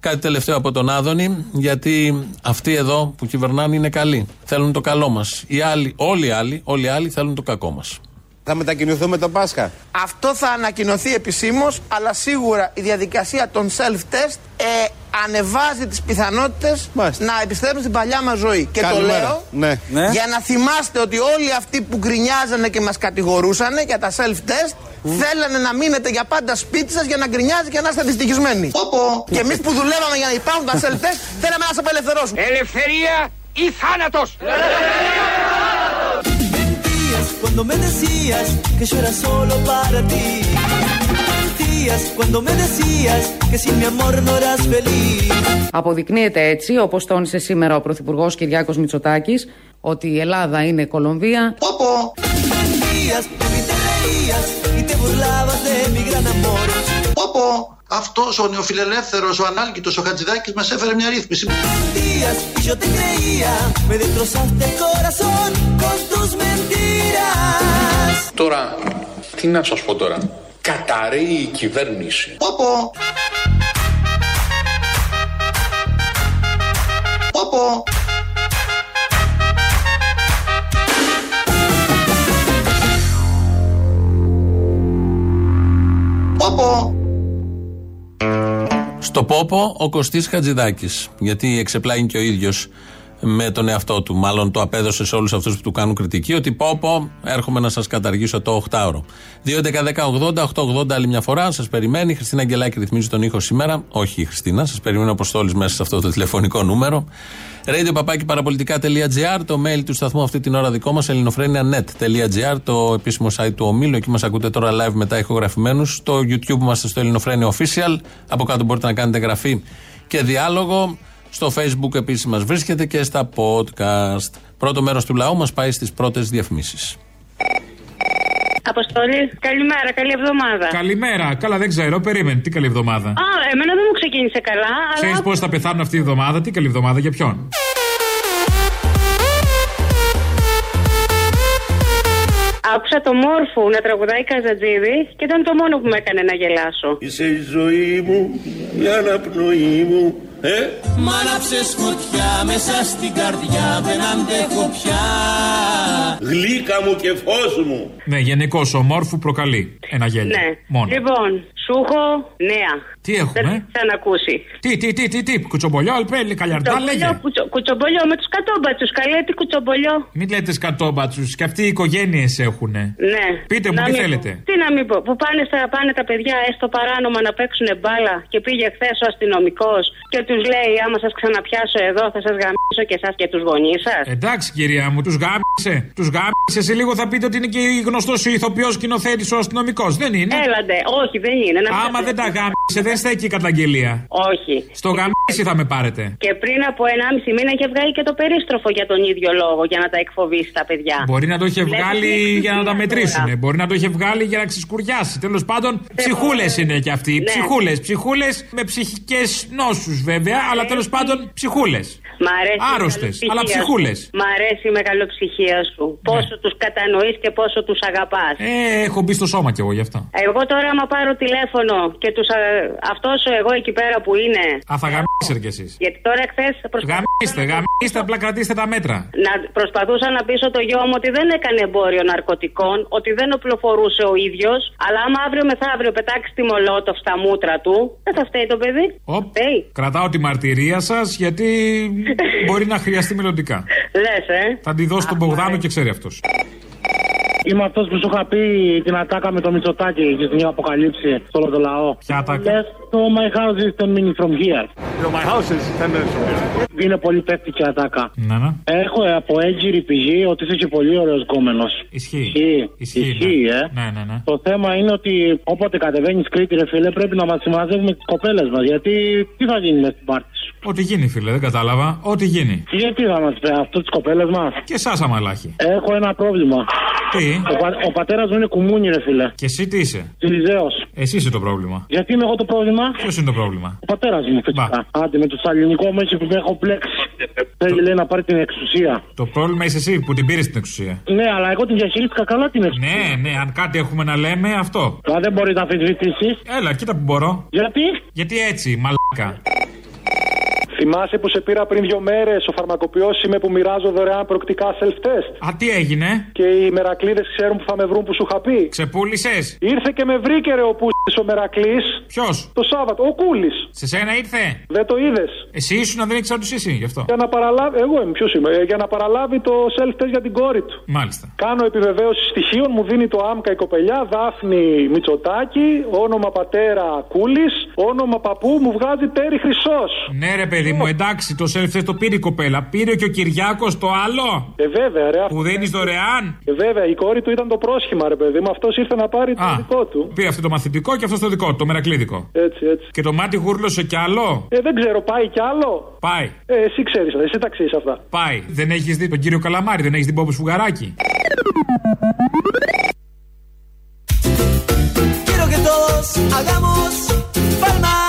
Κάτι τελευταίο από τον Άδωνη, γιατί αυτοί εδώ που κυβερνάνε είναι καλοί. Θέλουν το καλό μας. Όλοι οι άλλοι, όλοι οι άλλοι θέλουν το κακό μας. Θα μετακινηθούμε το Πάσχα. Αυτό θα ανακοινωθεί επισήμως, αλλά σίγουρα η διαδικασία των self-test ε, ανεβάζει τις πιθανότητες να επιστρέψουμε στην παλιά μας ζωή. Και το λέω ναι. ναι. για να θυμάστε ότι όλοι αυτοί που γκρινιάζανε και μας κατηγορούσαν για τα self-test θέλανε να μείνετε για πάντα σπίτι σας για να γκρινιάζει και να είστε δυστυχισμένοι. Και εμείς που δουλεύαμε για να υπάρχουν τα self-test θέλαμε να σας απελευθερώσουμε. Ελευθερία ή θάνατος! cuando Αποδεικνύεται έτσι, όπως τόνισε σήμερα ο Πρωθυπουργός Κυριάκος Μητσοτάκης, ότι η Ελλάδα είναι Κολομβία. Όπο. Όπο. Αυτός ο νεοφιλελεύθερος, ο ανάλκητος, ο Χατζηδάκης μας έφερε μια ρύθμιση. Μεντίας, yo te creía, me destrozaste. Τώρα, τι να σας πω τώρα. Καταραίει η κυβέρνηση. Πόπο! Πόπο! Πόπο! Στο Πόπο ο Κωστής Χατζηδάκης. Γιατί εξεπλάγει και ο ίδιος με τον εαυτό του. Μάλλον το απέδωσε σε όλους αυτούς που του κάνουν κριτική. Ότι Πόπο, έρχομαι να σας καταργήσω το 8ωρο. 2.11.10.80.880 άλλη μια φορά. Σας περιμένει. Η Χριστίνα Αγγελάκη ρυθμίζει τον ήχο σήμερα. Όχι η Χριστίνα. Σας περιμένει ο Αποστόλη μέσα σε αυτό το τηλεφωνικό νούμερο. Radio το mail του σταθμού αυτή την ώρα δικό μας, ελληνοφρένια.net.gr, το επίσημο site του ομίλου. Εκεί μας ακούτε τώρα live μετά ηχογραφημένους. Στο YouTube είμαστε στο Ελληνοφρένια Official. Από κάτω μπορείτε να κάνετε εγγραφή και διάλογο. Στο facebook επίσης μας βρίσκεται και στα podcast. Πρώτο μέρος του λαού μας πάει στις πρώτες διαφημίσεις. Αποστολή. Καλημέρα, καλή εβδομάδα. Καλημέρα. Καλά, δεν ξέρω, περίμενε. Τι καλή εβδομάδα. Α, εμένα δεν μου ξεκίνησε καλά. Αλλά... Ξέρεις πώς θα πεθάνουν αυτή την εβδομάδα, τι καλή εβδομάδα, για ποιον; Άκουσα το μόρφου να τραγουδάει Καζατζίδη και ήταν το μόνο που με έκανε να γελάσω. Είσαι η ζωή μου, η αναπνοή μου, ε; Μ' άναψες φωτιά μέσα στην καρδιά δεν αντέχω πια Γλύκα μου και φως μου. Ναι, γενικώς ο μόρφου προκαλεί ένα γέλιο. Ναι. Μόνο. Λοιπόν, σου έχω νέα. Τι έχουμε; Δεν θα ακούσει. Τι, τι, τι, τι, τι, κουτσομπολιό, αλπέλη, καλιαρτά, λέγε. Κουτσο, κουτσομπολιό με τους κατόμπατσου. Καλέ, τι κουτσομπολιό. Μην λέτε σκατόμπατσου, και αυτοί οι οικογένειες έχουν. Ναι. Πείτε μου, Να τι μην θέλετε. πω. Τι να μην πω. Που πάνε, στα, πάνε τα παιδιά έστω παράνομα να παίξουν μπάλα και πήγε χθες ο αστυνομικός και τους λέει: Άμα σας ξαναπιάσω εδώ, θα σας γαμίσω και εσάς και τους γονείς σας. Εντάξει, κυρία μου, τους γάμισε. Τους γάμισε. Σε λίγο θα πείτε ότι είναι και γνωστός ο ηθοποιός σκηνοθέτης ο αστυνομικός. Δεν είναι. Έλαντε, όχι, δεν είναι. Να μην Άμα τα δεν τα γάμισε, δεν στέκει η καταγγελία. Όχι. Στο γαμίσι θα με πάρετε. Και πριν από 1,5 μήνα είχε βγάλει και το περίστροφο για τον ίδιο λόγο, για να τα εκφοβήσει τα παιδιά. Μπορεί να το είχε Βλέπεις βγάλει τι για να τα ευθεία μετρήσουν. τώρα. Μπορεί να το είχε βγάλει για να ξεσκουριάσει. Τέλος πάντων, ψυχούλες είναι κι αυτοί. Ναι. Ψυχούλες. Ψυχούλες με ψυχικές νόσους βέβαια, αλλά τέλος πάντων ψυχούλες. Μ' αρέσει η Άρρωστες, μεγαλοψυχία αλλά σου. ψυχούλες. Μ' αρέσει η μεγαλοψυχία σου. Πόσο τους κατανοείς και πόσο τους αγαπάς. Ε, έχω μπει στο σώμα κι εγώ γι' αυτό. Εγώ τώρα, άμα πάρω τηλέφωνο και τους, α, αυτός ο εγώ εκεί πέρα που είναι. Α, θα γαμίσετε κι εσείς. Γιατί τώρα χθες Γαμίστε, γαμίστε, απλά κρατήστε τα μέτρα. να προσπαθούσα να πείσω το γιο μου ότι δεν έκανε εμπόριο ναρκωτικών, ότι δεν οπλοφορούσε ο ίδιος, αλλά άμα αύριο μεθαύριο πετάξει τη μολότοφ στα μούτρα του, δεν θα φταίει το παιδί. Οπ. Φταίει. Κρατάω τη μαρτυρία σας γιατί [laughs] μπορεί να χρειαστεί μελλοντικά. Λες, ε. Θα τη δώσω στον Μπογδάνο και ξέρει αυτός. Είμαι αυτός που σου είχα πει την ατάκα με το Μητσοτάκι και την αποκαλύψει στο όλο το λαό. Ποια ατάκα; Λες το My house is 10 minutes from here. My house is 10 minutes from here. Είναι πολύ πέφτικη ατάκα. Ναι, ναι. Έχω από έγκυρη πηγή ότι είσαι και πολύ ωραίος γκόμενος. Ισχύει. Ισχύει, Ισχύει, ε. Ναι, ναι, ναι. Το θέμα είναι ότι όποτε κατεβαίνεις Κρήτη, ρε φίλε, πρέπει να μας συμμαζεύουμε τι κοπέλες μας. Γιατί τι θα γίνει μες την πάρτι σου; Ό,τι γίνει, φίλε, δεν κατάλαβα. Ό,τι γίνει. Γιατί θα μας πει αυτό τι κοπέλε μας; Και εσάς, αμαλάχη. Έχω ένα πρόβλημα. Τι; Ο, πα, ο πατέρας μου είναι κουμούνι, ρε φίλε. Και εσύ τι είσαι; Τιλιζέο. Εσύ είσαι το πρόβλημα. Γιατί είμαι εγώ το πρόβλημα; Ποιος είναι το πρόβλημα; Ο πατέρας μου, φυσικά. Άντε με το σαλινικό μου έχει που με έχω πλέξει. Θέλει λέει να πάρει την εξουσία. Το πρόβλημα είσαι εσύ που την πήρες την εξουσία. Ναι, αλλά εγώ την διαχειρίστηκα καλά την εξουσία. Ναι, ναι, αν κάτι έχουμε να λέμε, αυτό. Μα δεν μπορείς να αμφισβητήσει. Έλα, κοίτα που μπορώ. Γιατί; Γιατί έτσι, μαλάκα. Θυμάσαι που σε πήρα πριν δύο μέρες ο φαρμακοποιός είμαι που μοιράζω δωρεάν προκτικά self-test. Α, τι έγινε; Και οι μερακλείδες ξέρουν που θα με βρουν που σου είχα πει. Ξεπούλησες; Ήρθε και με βρήκε ρε ο Πούση ο Μερακλής. Ποιος; Το Σάββατο, ο Κούλης. Σε σένα ήρθε; Δεν το είδες. Εσύ ήσουν να δεν ήξερα του εσύ, γι' αυτό. Για να παραλάβει. Εγώ είμαι, ποιος είμαι. Ε, Για να παραλάβει το self-test για την κόρη του. Μάλιστα. Κάνω επιβεβαίωση στοιχείων, μου δίνει το άμκα η κοπελιά, Δάφνη Μητσοτάκη, όνομα πατέρα Κούλης, όνομα παππού μου βγάζει τέρι χρυσός. Ναι, ρε παιδί μου, εντάξει, το self το πήρε η κοπέλα. Πήρε και ο Κυριάκος το άλλο; Ε, βέβαια, ρε. Που δίνει δωρεάν; Ε, βέβαια, η κόρη του ήταν το πρόσχημα, ρε παιδί μου. Αυτός ήρθε να πάρει το Α. δικό του. Πήρε αυτό το μαθητικό και αυτό το δικό του, το μερακλίδικο. Έτσι, έτσι. Και το μάτι γούρλωσε κι άλλο; Ε, δεν ξέρω, πάει κι άλλο; Πάει. Ε, εσύ ξέρεις, εσύ τα ξέρεις αυτά. Πάει. Δεν έχεις δει τον κύριο Καλαμάρη, δεν έχεις δει Μπόμπο Φουγαράκη. Quiero que todos hagamos palmas.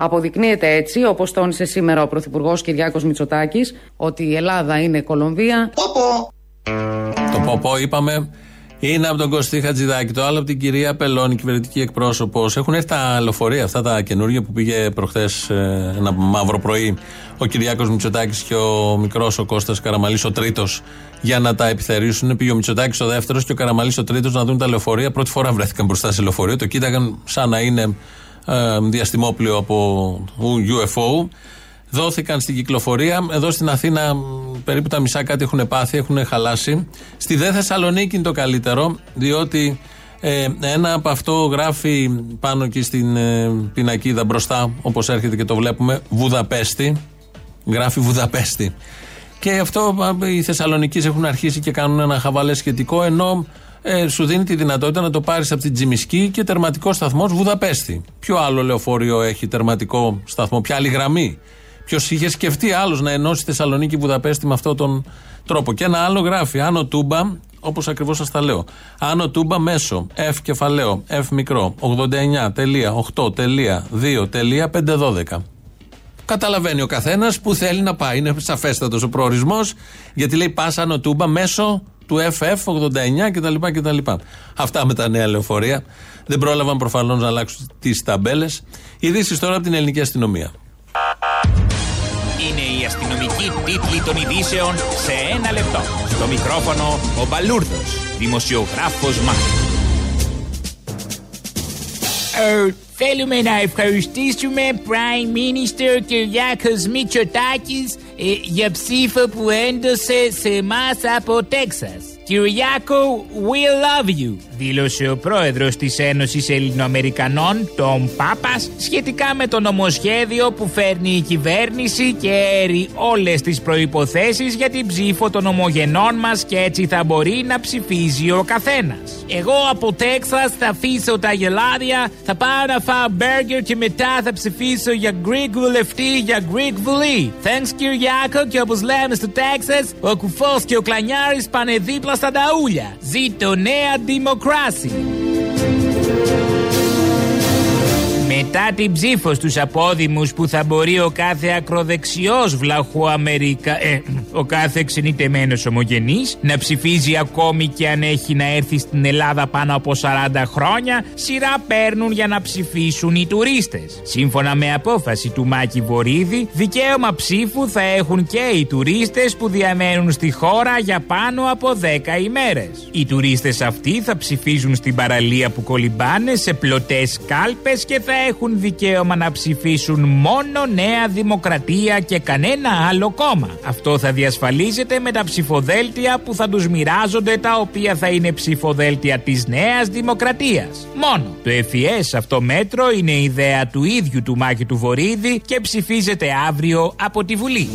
Αποδεικνύεται έτσι, όπως τόνισε σήμερα ο Πρωθυπουργός Κυριάκος Μητσοτάκης, ότι η Ελλάδα είναι Κολομβία. Το ποπό είπαμε είναι από τον Κωστή Χατζηδάκη. Το άλλο από την κυρία Πελώνη, κυβερνητική εκπρόσωπος. Έχουν έρθει τα λεωφορεία αυτά τα καινούργια που πήγε προχθές ένα μαύρο πρωί ο Κυριάκος Μητσοτάκης και ο μικρός ο Κώστας Καραμαλής, ο τρίτος, για να τα επιθερήσουν. Πήγε ο Μητσοτάκης ο δεύτερος και ο Καραμαλής ο τρίτος να δουν τα λεωφορεία. Πρώτη φορά βρέθηκαν μπροστά σε λεωφορείο. Το κοίταγαν σαν να είναι ε, διαστημόπλαιο από UFO. Δόθηκαν στην κυκλοφορία. Εδώ στην Αθήνα μ, περίπου τα μισά κάτι έχουν πάθει, έχουν χαλάσει. Στη Δε Θεσσαλονίκη είναι το καλύτερο, διότι ε, ένα από αυτό γράφει πάνω εκεί στην ε, πινακίδα μπροστά, όπως έρχεται και το βλέπουμε, Βουδαπέστη. Γράφει Βουδαπέστη. Και αυτό α, οι Θεσσαλονίκοι έχουν αρχίσει και κάνουν ένα χαβαλέ σχετικό, ενώ ε, σου δίνει τη δυνατότητα να το πάρεις από την Τζιμισκή και τερματικό σταθμό Βουδαπέστη. Ποιο άλλο λεωφορείο έχει τερματικό σταθμό, ποια άλλη γραμμή; Ποιος είχε σκεφτεί άλλος να ενώσει Θεσσαλονίκη Βουδαπέστη με αυτόν τον τρόπο; Και ένα άλλο γράφει Άνω Τούμπα, όπως ακριβώς σας τα λέω. Άνω Τούμπα μέσο, F κεφαλαίο, F μικρό, 89.8.2.512. Καταλαβαίνει ο καθένας που θέλει να πάει. Είναι σαφέστατος ο προορισμός, γιατί λέει πάσα νοτούμπα μέσω του FF89 κτλ. κτλ. Αυτά με τα νέα λεωφορεία. Δεν πρόλαβαν προφανώς να αλλάξουν τις ταμπέλες. Ειδήσεις τώρα από την ελληνική αστυνομία. Είναι η αστυνομική τίτλη των ειδήσεων σε ένα λεπτό. Στο μικρόφωνο ο Μπαλούρδος, δημοσιογράφος Μάρκο. Ε, θέλουμε να ευχαριστήσουμε Prime Minister Κυριάκος Μητσοτάκης ε, για ψήφο που έδωσε σε εμάς από Τέξας. Κυριάκο, we love you, δήλωσε ο πρόεδρος της Ένωσης Ελληνοαμερικανών, τον Πάπας, σχετικά με το νομοσχέδιο που φέρνει η κυβέρνηση και έρει όλες τις προϋποθέσεις για την ψήφο των ομογενών μας και έτσι θα μπορεί να ψηφίζει ο καθένας. Εγώ από Τέξας θα αφήσω τα γελάδια, θα πάω να φάω μπέργκερ και μετά θα ψηφίσω για Greek βουλευτή για Greek βουλή. Thanks Κυριάκο και όπως λέμε στο Τέξας, ο κουφός και ο κλανιάρης πάνε δίπλα στα ταούλια. Ζήτω νέα δημοκράση. Μετά την ψήφο στους απόδημους που θα μπορεί ο κάθε ακροδεξιός βλαχοαμερικα... Ε, ο κάθε εξενητεμένος ομογενής να ψηφίζει ακόμη και αν έχει να έρθει στην Ελλάδα πάνω από 40 χρόνια, σειρά παίρνουν για να ψηφίσουν οι τουρίστες. Σύμφωνα με απόφαση του Μάκη Βορύδη, δικαίωμα ψήφου θα έχουν και οι τουρίστες που διαμένουν στη χώρα για πάνω από 10 ημέρες. Οι τουρίστες αυτοί θα ψηφίζουν στην παραλία που κολυμπάνε σε πλωτές κάλπες και θα έχουν δικαίωμα να ψηφίσουν μόνο Νέα Δημοκρατία και κανένα άλλο κόμμα. Αυτό θα διασφαλίζεται με τα ψηφοδέλτια που θα τους μοιράζονται τα οποία θα είναι ψηφοδέλτια της Νέας Δημοκρατίας. Μόνο. Το FES αυτό μέτρο είναι ιδέα του ίδιου του Μάκη του Βορύδη και ψηφίζεται αύριο από τη Βουλή.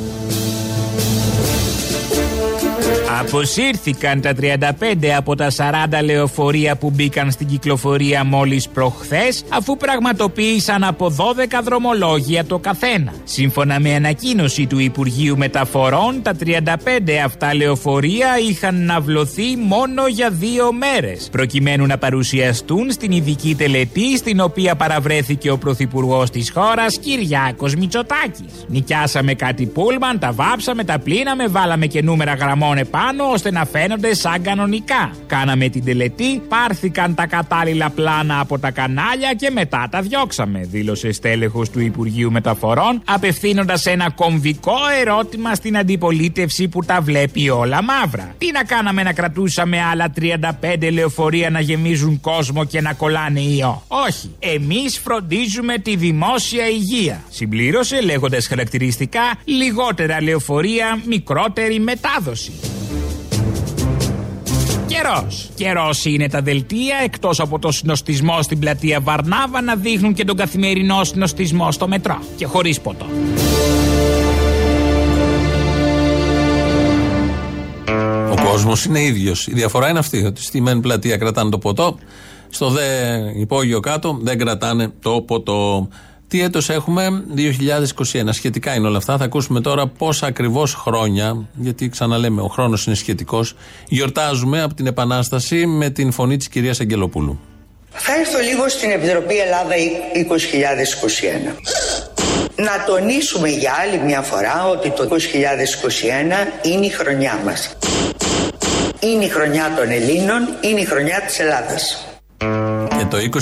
Αποσύρθηκαν τα 35 από τα 40 λεωφορεία που μπήκαν στην κυκλοφορία μόλις προχθές αφού πραγματοποίησαν από 12 δρομολόγια το καθένα. Σύμφωνα με ανακοίνωση του Υπουργείου Μεταφορών, τα 35 αυτά λεωφορεία είχαν ναυλωθεί μόνο για δύο μέρες προκειμένου να παρουσιαστούν στην ειδική τελετή στην οποία παραβρέθηκε ο Πρωθυπουργός της χώρας Κυριάκος Μητσοτάκης. Νοικιάσαμε κάτι πούλμαν, τα βάψαμε, τα πλύναμε, βάλαμε και νούμερα γραμμών επάνω ώστε να φαίνονται σαν κανονικά. Κάναμε την τελετή, πάρθηκαν τα κατάλληλα πλάνα από τα κανάλια και μετά τα διώξαμε, δήλωσε στέλεχος του Υπουργείου Μεταφορών, απευθύνοντας ένα κομβικό ερώτημα στην αντιπολίτευση που τα βλέπει όλα μαύρα. Τι να κάναμε να κρατούσαμε άλλα 35 λεωφορεία να γεμίζουν κόσμο και να κολλάνε ιό; Όχι. Εμείς φροντίζουμε τη δημόσια υγεία. Συμπλήρωσε λέγοντας χαρακτηριστικά λιγότερα λεωφορεία, μικρότερη μετάδοση. Καιρό. Καιρός είναι τα δελτία εκτός από το συνοστισμό στην πλατεία Βαρνάβα να δείχνουν και τον καθημερινό συνοστισμό στο μετρό. Και χωρίς ποτό. Ο κόσμος είναι ίδιος. Η διαφορά είναι αυτή. Ότι στη μεν πλατεία κρατάνε το ποτό, στο δε υπόγειο κάτω δεν κρατάνε το ποτό. Τι έτος έχουμε, 2021. Σχετικά είναι όλα αυτά. Θα ακούσουμε τώρα πόσα ακριβώς χρόνια, γιατί ξαναλέμε, ο χρόνος είναι σχετικός, γιορτάζουμε από την Επανάσταση με την φωνή της κυρίας Αγγελοπούλου. Θα έρθω λίγο στην Επιτροπή Ελλάδα 2021. Να τονίσουμε για άλλη μια φορά ότι το 2021 είναι η χρονιά μας. Είναι η χρονιά των Ελλήνων, είναι η χρονιά της Ελλάδας. Και το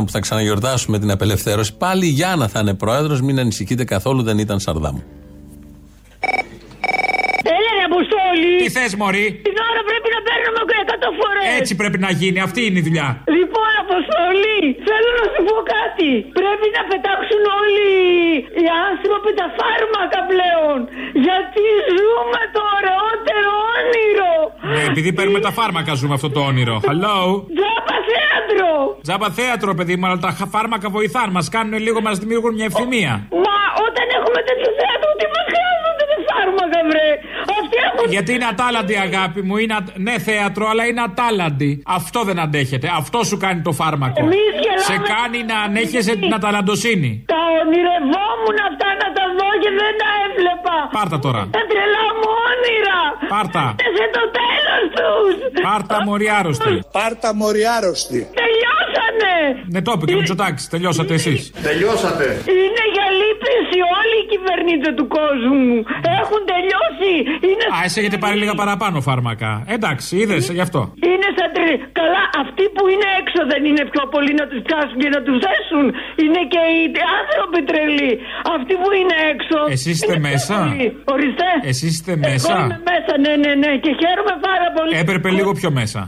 2021 που θα ξαναγιορτάσουμε την απελευθέρωση, πάλι η Γιάννα θα είναι πρόεδρος. Μην ανησυχείτε καθόλου, δεν ήταν Σαρδάμ. Έλα ρε Αποστόλη! Τι θες, Μωρή! Την ώρα πρέπει να παίρνουμε 100 φορές! Έτσι πρέπει να γίνει, αυτή είναι η δουλειά. Λοιπόν, Αποστολή, θέλω να σου πω κάτι. Πρέπει να πετάξουν όλοι οι άνθρωποι τα φάρμακα πλέον. Γιατί ζούμε το ωραιότερο όνειρο. Ναι, επειδή παίρνουμε τα φάρμακα ζούμε αυτό το όνειρο. Hello! Τζάμπα θέατρο! Τζάμπα θέατρο, παιδί μου, αλλά τα φάρμακα βοηθάνε. Μας κάνουν λίγο, μας δημιουργούν μια ευθυμία. Μα όταν έχουμε τέτοιο θέατρο, τι μας χρειάζονται τα φάρμακα, βρε! Αυτοί έχουν. Γιατί είναι ατάλλαντη, αγάπη μου. Είναι, α- ναι, θέατρο, αλλά είναι ατάλλαντη. Αυτό δεν αντέχεται. Αυτό σου κάνει το φάρμακο. Εμείς γελάμε. Σε κάνει να ανέχεσαι την αταλαντοσύνη. Τα ονειρευόμουν αυτά να τα δω και δεν τα έβλεπα. Πάρτα τώρα. Τα τρελά μου όνειρα. Πάρτα. Σε το τέλος τους. Πάρτα μωρή άρρωστη. Πάρτα μωρή άρρωστη. Τελειώσανε. Ναι, το είπε και ο Μητσοτάκη. Τελειώσατε εσείς. Τελειώσατε. Είναι για λύπηση όλοι οι κυβερνήτες του κόσμου. Έχουν τελειώσει. Είναι... Α, εσύ έχετε πάρει λίγα παραπάνω φάρμακα. Εντάξει, είδες γι' αυτό. Είναι σαν τρι... Καλά, αυτοί που είναι έξω δεν είναι πιο πολύ να τους πιάσουν και να τους δέσουν. Είναι και οι άνθρωποι τρελοί. Αυτοί που είναι έξω. Εσείς είστε είναι πιο μέσα; πολλοί. Ορίστε. Εσείς είστε Εγώ μέσα; είμαι μέσα, ναι, ναι, ναι. Και χαίρομαι πάρα πολύ. Έπρεπε λίγο πιο μέσα.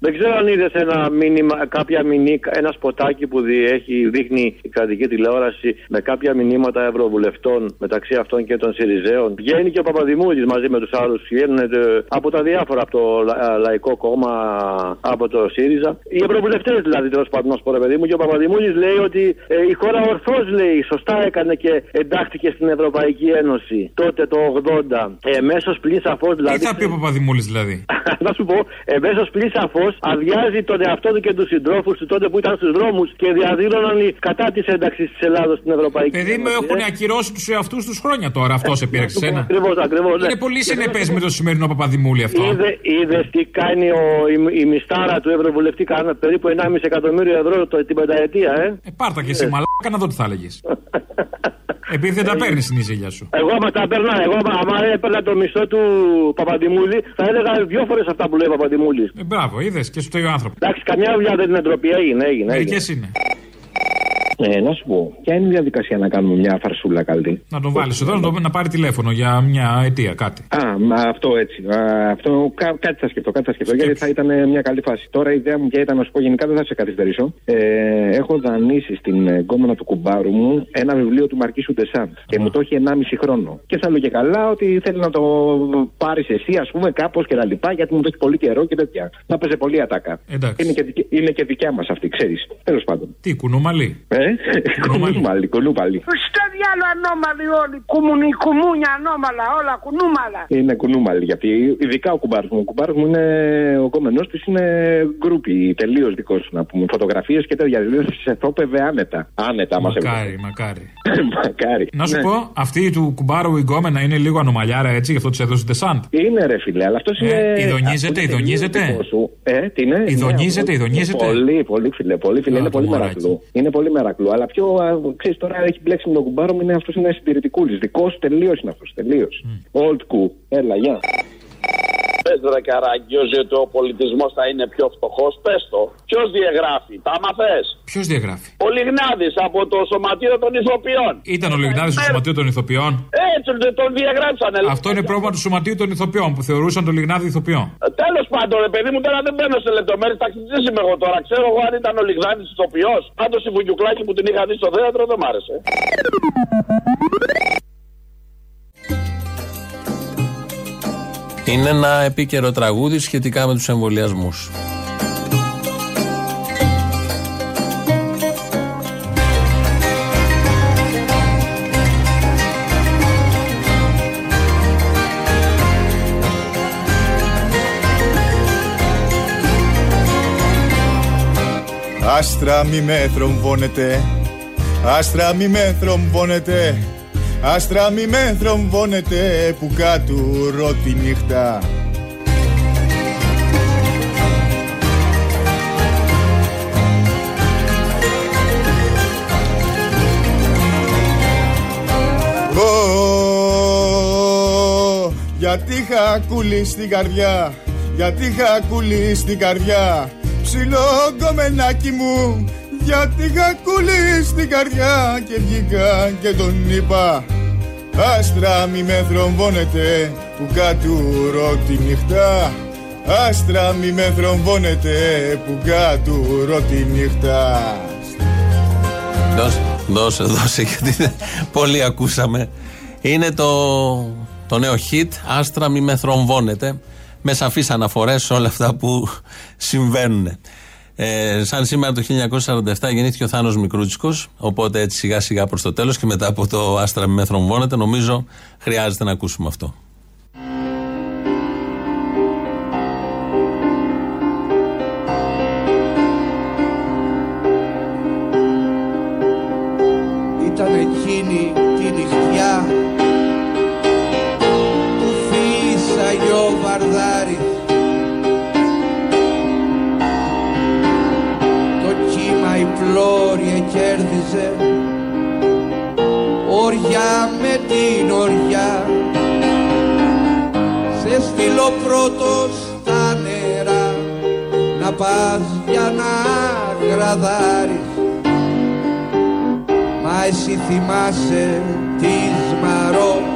Δεν ξέρω αν είδες ένα μήνυμα, κάποια μηνύ, ένα σποτάκι που δι- έχει, δείχνει η κρατική τηλεόραση με κάποια μηνύματα ευρωβουλευτών μεταξύ αυτών και των Σιριζέων. Βγαίνει και ο Παπαδημούλη μαζί με τους άλλους. Βγαίνουν ε, από τα διάφορα, από το Λα- Λαϊκό Κόμμα, από το ΣΥΡΙΖΑ. Οι ευρωβουλευτές δηλαδή, τέλος πάντων, να σου πω ρε παιδί μου. Και ο Παπαδημούλη λέει ότι ε, η χώρα ορθώς λέει, σωστά έκανε και εντάχθηκε στην Ευρωπαϊκή Ένωση τότε το 80. Εμέσω πλην σαφώς δηλαδή. Τι θα πει ο Παπαδημούλης δηλαδή; [laughs] να σου πω, εμέσω πλην σαφώς αδειάζει τον εαυτό του και τους συντρόφους του τότε που ήταν στους δρόμους και διαδήλωναν κατά της ένταξης της Ελλάδα στην Ευρωπαϊκή Παιδί μου, έχουν ακυρώσει τους εαυτούς τους χρόνια τώρα. Αυτός σε πείραξε σένα. Ακριβώς, ακριβώς. Είναι πολύ συνεπές με το σημερινό Παπαδημούλη αυτό. Είδε, είδες τι κάνει ο, η, η μιστάρα του Ευρωβουλευτή, κάνα περίπου 1,5 εκατομμύριο ευρώ το, την πενταετία, ε. Ε, πάρτα και εσύ, μαλάκα να δω τι θα έλεγες. [laughs] Επειδή δεν τα παίρνεις στην ίζηλια σου. Εγώ άμα τα έπαιρνα, εγώ άμα, άμα έπαιρνα το μισθό του Παπαδημούλη, θα έλεγα δύο φορές αυτά που λέει ο Παπαδημούλης. Ε, μπράβο, είδες και στο ο άνθρωπο. Εντάξει, καμιά δουλειά δεν είναι ντροπή, έγινε, έγινε. έγινε. Μερικέ είναι. Ε, να σου πω, ποια είναι η διαδικασία να κάνουμε μια φαρσούλα καλή. Να τον βάλεις εδώ να, το- να πάρει τηλέφωνο για μια αιτία, κάτι. Α, μα αυτό έτσι. Α, αυτό κα, κάτι θα σκεφτώ, κάτι θα σκεφτώ, γιατί θα ήταν μια καλή φάση. Τώρα η ιδέα μου ποια ήταν να σου πω γενικά, δεν θα σε καθυστερήσω. Ε, έχω δανείσει στην εγκόμενα του κουμπάρου μου ένα βιβλίο του Μαρκίσου Ντεσάντ και μου το έχει 1,5 χρόνο. Και θα λέω και καλά ότι θέλει να το πάρεις εσύ, ας πούμε, κάπως και τα λοιπά, γιατί μου το έχει πολύ καιρό και τέτοια. Θα παίζει πολύ ατάκα. Εντάξει. Είναι και, δικ- είναι και δικιά μας αυτή, ξέρεις. Τέλος πάντων. Τι, κουνούμαλι. Ε, κουνούμαλι, κουνούμαλι. Στο διάλογο ανώμαλοι όλοι. Κουμουνι, κουμούνια ανώμαλα, όλα κουνούμαλα. Είναι κουνούμαλη, γιατί ειδικά ο κουμπάρο μου. Ο κουμπάρο μου είναι. Ο κόμενό της είναι γκρούπι, τελείως δικός του να πούμε. Φωτογραφίες και τέτοια. Δηλαδή σε θόπευε άνετα. Άνετα μα Μακάρι, μακάρι. [laughs] Μακάρι. Να σου Ναι. πω, αυτή του κουμπάρου η γκόμενα είναι λίγο ανομαλιάρα έτσι, γι' αυτό της έδωσε Ντεσάντ. Είναι ρε φιλέ, αλλά αυτός Ε, είναι. ειδονίζεται, αυτό είναι ειδονίζεται; τελείως δικός σου. Ε, τι είναι; Ειδονίζεται, Ναι, ειδονίζεται; Πολύ, πολύ φιλέ. Πολύ φιλέ. Α, είναι το πολύ μωράκι. μερακλού. Είναι πολύ μερακλού. Αλλά πιο. ξέρεις τώρα έχει μπλέξει με τον κουμπάρο μου. Είναι αυτός είναι συντηρητικούλης. Δικός σου τελείως είναι αυτός. Τελείως. Old cool. Έλα, γεια. Πες ρε Καραγκιόζη ότι ο πολιτισμός θα είναι πιο φτωχός, πες το. Ποιος διαγράφει, τα μαθες; Ποιος διαγράφει; Ο Λιγνάδης από το Σωματείο των Ηθοποιών. Ήταν ο Λιγνάδης του Σωματείου των Ηθοποιών; Έτσι τον διαγράψανε. Αυτό είναι πρόβλημα του Σωματείου των Ηθοποιών που θεωρούσαν τον Λιγνάδη ηθοποιό. Τέλος πάντων, ρε παιδί μου, τώρα δεν μπαίνω σε λεπτομέρειες. Ταξιτζή είμαι εγώ τώρα. Ξέρω εγώ αν ήταν ο Λιγνάδης ηθοποιός. Πάντως η Βουγιουκλάκη που την είχα δει στο θέατρο δεν μ' άρεσε. Είναι ένα επίκαιρο τραγούδι σχετικά με τους εμβολιασμούς. Άστρα μη με θρομβώνετε Άστρα μη με θρομβώνετε Άστρα μη με θρομβώνετε Που κάτω τη νύχτα. Ω, Γιατί είχα κουλή στην καρδιά Γιατί είχα κουλή στην καρδιά. Ψηλό γκομενάκι μου Γιατί είχα κουλή στην καρδιά Και βγήκα και τον είπα Άστρα μη με θρομβώνετε Που κατουρώ τη νύχτα Άστρα μη με θρομβώνετε Που κατουρώ τη νύχτα Δώσε, δώσε, δώσε γιατί δεν- πολύ ακούσαμε. Είναι το, το νέο hit Άστρα μη με θρομβώνετε με σαφείς αναφορές σε όλα αυτά που συμβαίνουν. Ε, σαν σήμερα το 1947 γεννήθηκε ο Θάνος Μικρούτσικος οπότε έτσι σιγά σιγά προς το τέλος και μετά από το Άστρα μη με θρομβώνετε νομίζω χρειάζεται να ακούσουμε αυτό. Κέρδιζε. Οριά με την οριά σε στείλω πρώτος στα νερά. Να πας για να γραδάρεις. Μα εσύ θυμάσαι της Μαρό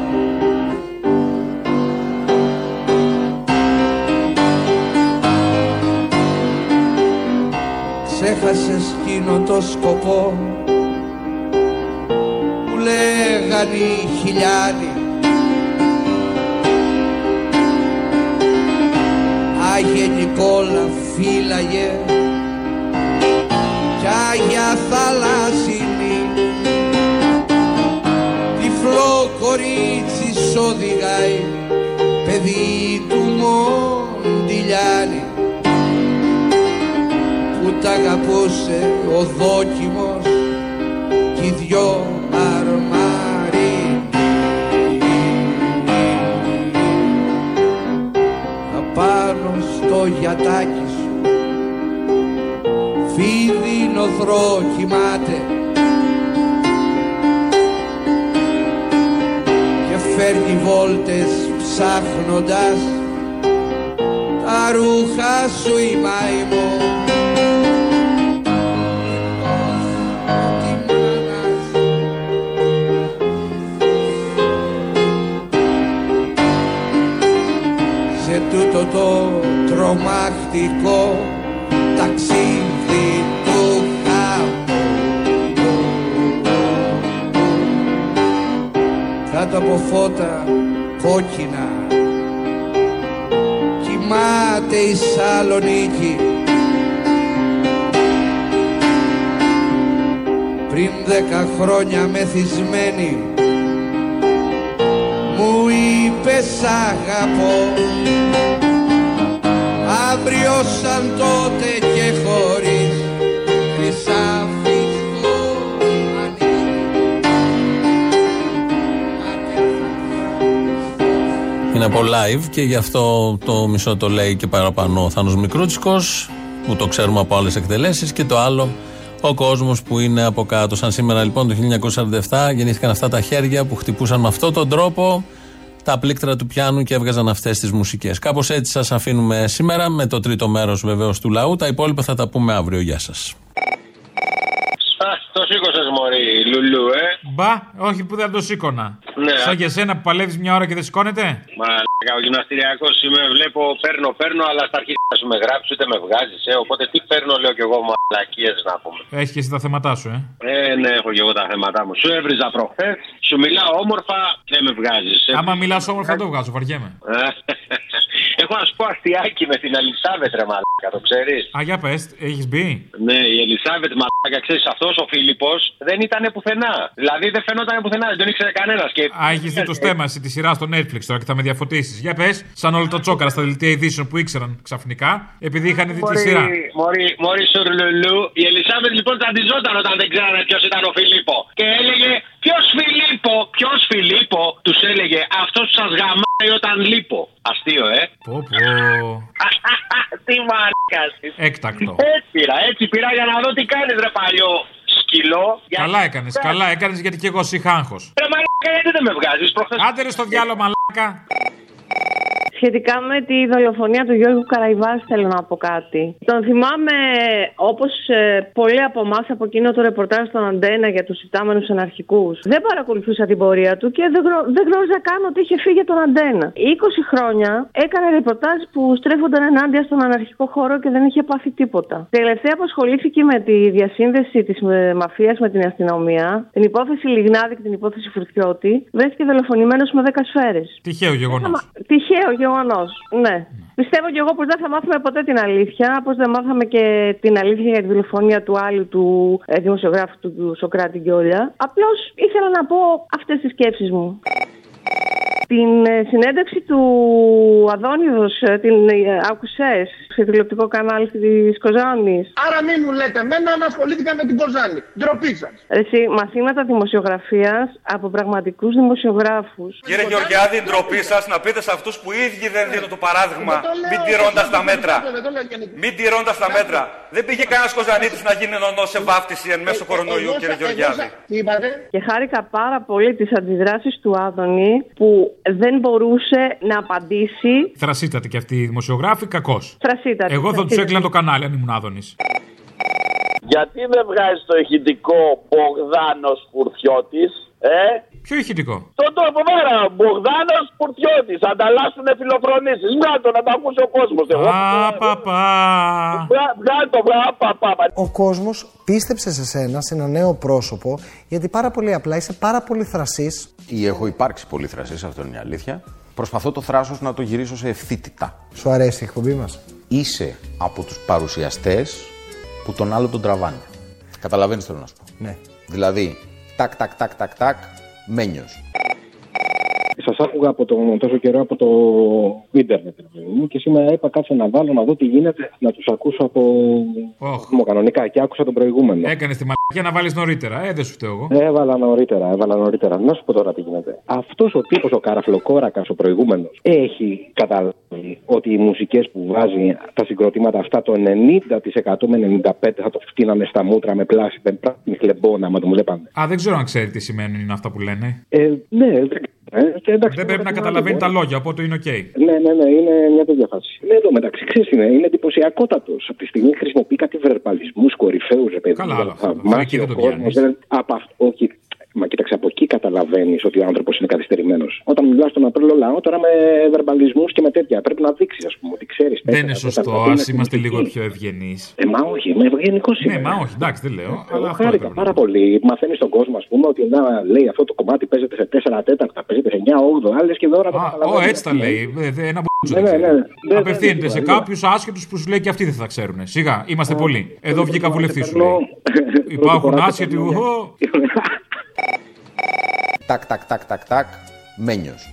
Ξέχασες εκείνο το σκοπό. Που λέγαν οι χιλιάδοι Άγιε Νικόλα φύλαγε. Κι Άγια Θαλάσσινη. Τυφλό κορίτσι σ' οδηγάει παιδί του Μοντιλιάνη που τ' αγαπούσε ο δόκιμος κι οι δυο αρμάρι απάνω στο γιατάκι σου φίδι νοθρό κοιμάται και φέρνει βόλτες ψάχνοντας τα ρούχα σου η μαϊμός το τρομακτικό ταξίδι του χαμού κάτω από φώτα κόκκινα. Κοιμάται η Σαλονίκη. Πριν δέκα χρόνια μεθυσμένη μου είπες σ' αγαπώ αύριο σαν τότε και χωρίς χρυσάφι στο Είναι από live και γι' αυτό το μισό το λέει και παραπάνω ο Θάνος Μικρούτσικος που το ξέρουμε από άλλες εκτελέσεις και το άλλο ο κόσμος που είναι από κάτω. Σαν σήμερα λοιπόν το 1947 γεννήθηκαν αυτά τα χέρια που χτυπούσαν με αυτόν τον τρόπο τα πλήκτρα του πιάνου και έβγαζαν αυτές τις μουσικές. Κάπως έτσι σας αφήνουμε σήμερα με το τρίτο μέρος βεβαίως του λαού. Τα υπόλοιπα θα τα πούμε αύριο. Γεια σας. Α, το σήκωσες Μωρή, Λουλού, ε. Μπα, όχι που δεν το σήκωνα. Ναι. Σαν και εσένα που παλεύεις μια ώρα και δεν σηκώνεται; Μαλάκα, ο γυμναστηριακός είμαι, βλέπω, παίρνω, παίρνω, αλλά στα αρχικά σου με γράψει, ούτε με βγάζεις, ε. Οπότε τι παίρνω, λέω κι εγώ, μαλακίες να πούμε. Έχεις και εσύ τα θέματά σου, ε. Ε, ναι, έχω κι εγώ τα θέματά μου. Σου έβριζα προχθές, σου μιλάω όμορφα, δεν με βγάζεις. Άμα μιλάς όμορφα, δεν το βγάζω, βαριέμαι. [laughs] Έχω να σου πω αστιάκι με την Ελισάβετ, ρε μαλάκα, το ξέρεις. Α, για πες, έχεις μπει; Ναι, η Ελισάβετ, μαλάκα, ξέρεις, αυτός ο Φίλιππος δεν ήταν πουθενά. Δηλαδή δεν φαινόταν πουθενά, δεν τον ήξερε κανένας. Και... Α, έχεις δει το στέμα τη σειρά στο Netflix τώρα και θα με διαφωτίσεις. Για πες, σαν όλο το τσόκαρα στα δελτία ειδήσεων που ήξεραν ξαφνικά, επειδή είχαν δει τη σειρά. Μωρή, μωρή σουρλουλού. Η Ελισάβετ λοιπόν ταντιζόταν όταν δεν ξέρανε ποιος ήταν ο Φιλίππο. Και έλεγε Ποιος Φιλίππο, ποιος Φιλίππο, τους έλεγε αυτός που σας γαμάει όταν λείπω. Αστείο, ε. Πω, πω. [laughs] τι μαλάκα Έκτακτο. Έτσι πήρα, έτσι πήρα για να δω τι κάνεις, ρε παλιό σκυλό. Καλά έκανες, καλά έκανες γιατί και εγώ είχα άγχος. Ρε μαλάκα, γιατί δεν με βγάζεις; Προχθέ. Άντε ρε στο διάλογο, μαλάκα. Σχετικά με τη δολοφονία του Γιώργου Καραϊβάς θέλω να πω κάτι. Τον θυμάμαι όπως ε, πολλοί από εμάς από εκείνο το ρεπορτάζ στον Αντένα για τους υπτάμενους αναρχικούς. Δεν παρακολουθούσα την πορεία του και δεν, γνω- δεν γνώριζα καν ότι είχε φύγει από τον Αντένα. 20 χρόνια έκανε ρεπορτάζ που στρέφονταν ενάντια στον αναρχικό χώρο και δεν είχε πάθει τίποτα. Τελευταία που ασχολήθηκε με τη διασύνδεση της ε, μαφίας με την αστυνομία, την υπόθεση Λιγνάδη και την υπόθεση Φουρτιώτη, βρέθηκε δολοφονημένος με 10 σφαίρες. Τυχαίο γεγονός. Τυχαίο γεγονός. Ναι. Πιστεύω και εγώ πως δεν θα μάθουμε ποτέ την αλήθεια. Πώ δεν μάθαμε και την αλήθεια για τη δολοφονία του άλλου του ε, δημοσιογράφου του, του Σοκράτη Γκιόλια. Απλώς ήθελα να πω αυτές τις σκέψεις μου. Την ε, συνέντευξη του Αδόνιδος ε, την ε, άκουσες σε τηλεοπτικό κανάλι της Κοζάνης; Άρα μην μου λέτε εμένα να ασχολήθηκα με την Κοζάνη. Ντροπή σας. Εσύ, μαθήματα δημοσιογραφίας από πραγματικούς δημοσιογράφους. Κύριε Γεωργιάδη, ντροπή σας να πείτε σε αυτούς που οι ίδιοι δεν δίνουν το παράδειγμα, μην τηρώντας τα μέτρα. Μην τηρώντας τα μέτρα. Δεν πήγε κανένας Κοζανίτης να γίνει νονός σε βάφτιση εν μέσω κορονοϊού, κύριε Γεωργιάδη. Τι είπατε; Και χάρηκα πάρα πολύ τις αντιδράσεις του Άδωνη που δεν μπορούσε να απαντήσει. Θρασίτατη και αυτή η δημοσιογράφη, κακός. Θρασίτατη. Εγώ θα τους θρασίτατη. έκλεινα το κανάλι αν ήμουν Άδωνης. Γιατί δεν βγάζει το ηχητικό Μπογδάνος Φουρτιώτης, ε; Ποιο ηχητικό; Το τρόπο μέρα, Μπογδάνος Φουρτιώτη. Ανταλλάσσουν φιλοφρονήσεις. Βγάλει το να το ακούσει ο κόσμος. Απαπα. Βγάλει το βγάλει, παπά. Ο κόσμος πίστεψε σε σένα, σε ένα νέο πρόσωπο, γιατί πάρα πολύ απλά είσαι πάρα πολύ θρασής. Ή έχω υπάρξει πολύ θρασής, αυτό είναι η αλήθεια. Προσπαθώ το θράσος να το γυρίσω σε ευθύτητα. Σου αρέσει η εκπομπή μας; Είσαι από τους παρουσιαστές που τον άλλο τον τραβάνε. Καταλαβαίνεις θέλω να σου πω. Ναι. Δηλαδή, τάκ, τάκ, τάκ, τάκ, τάκ, μένιος. Σας άκουγα από το, τόσο καιρό από το ίντερνετ ρε παιδί μου, και σήμερα είπα κάτσε να βάλω να δω τι γίνεται, να τους ακούσω από Όχ. κανονικά και άκουσα τον προηγούμενο. Έκανες τη μαλακία να βάλεις νωρίτερα. Ε, δεν σου φταίω εγώ. Έβαλα νωρίτερα, έβαλα νωρίτερα. Να σου πω τώρα τι γίνεται. Αυτός ο τύπος, ο καραφλοκόρακας, ο προηγούμενος, έχει καταλάβει ότι οι μουσικές που βάζει τα συγκροτήματα αυτά το 90% με 95% θα το φτύνανε στα μούτρα με πλάση, με πράσινη χλεμπόνα, άμα το μου βλέπανε. Α, δεν ξέρω αν ξέρει τι σημαίνουν αυτά που λένε. Ε, ναι, δεν ε, και εντάξει, Δεν πρέπει να τώρα καταλαβαίνει τι τα να το πω. λόγια, οπότε είναι οκ. Ναι, ναι, ναι, είναι μια τέτοια φάση. Ναι, εδώ μεταξύ ξέρεις είναι, είναι εντυπωσιακότατος. Από τη στιγμή χρησιμοποιεί κάτι βερμπαλισμούς κορυφαίους, ρε παιδί. Καλά, μου, άλλο αυτό. θαυμάσει Εκεί δεν ο το κόσμος, πιάνεις. δεν- Από αυτό, όχι. Μα κοίταξε, από εκεί καταλαβαίνεις ότι ο άνθρωπος είναι καθυστερημένος. Όταν μιλάς στον απλό λαό, τώρα με βερμπαλισμούς και με τέτοια, πρέπει να δείξεις, ας πούμε, ότι ξέρεις. Δεν είναι σωστό. Α είμαστε λίγο πιο ευγενείς. Ε, μα όχι, με ευγενικός Ναι, μα όχι, εντάξει, δεν λέω. Αλλά αυτό Χάρηκα έπρεπε. πάρα πολύ. Μαθαίνεις στον κόσμο, ας πούμε, ότι να λέει αυτό το κομμάτι παίζεται σε 4 τέταρτα, παίζεται σε 9 8, άλλες και δώρα το Α, καταλαβαίνεις. Ω, έτσι τα λέει. Ε, δε- Ένα μπουτσο Ναι, δεν ναι, ξέρει. ναι. Ναι, Απευθύνεται ναι, σε ναι. κάποιους άσχετους που σου λέει και αυτοί δεν θα ξέρουν. Σιγά, είμαστε πολλοί. Εδώ βγήκα βουλευτής σου λέει. [laughs] Πρώτη Υπάρχουν φορά άσχετοι. [laughs] Τακ, τακ, τακ, τακ, τακ. Μένιος.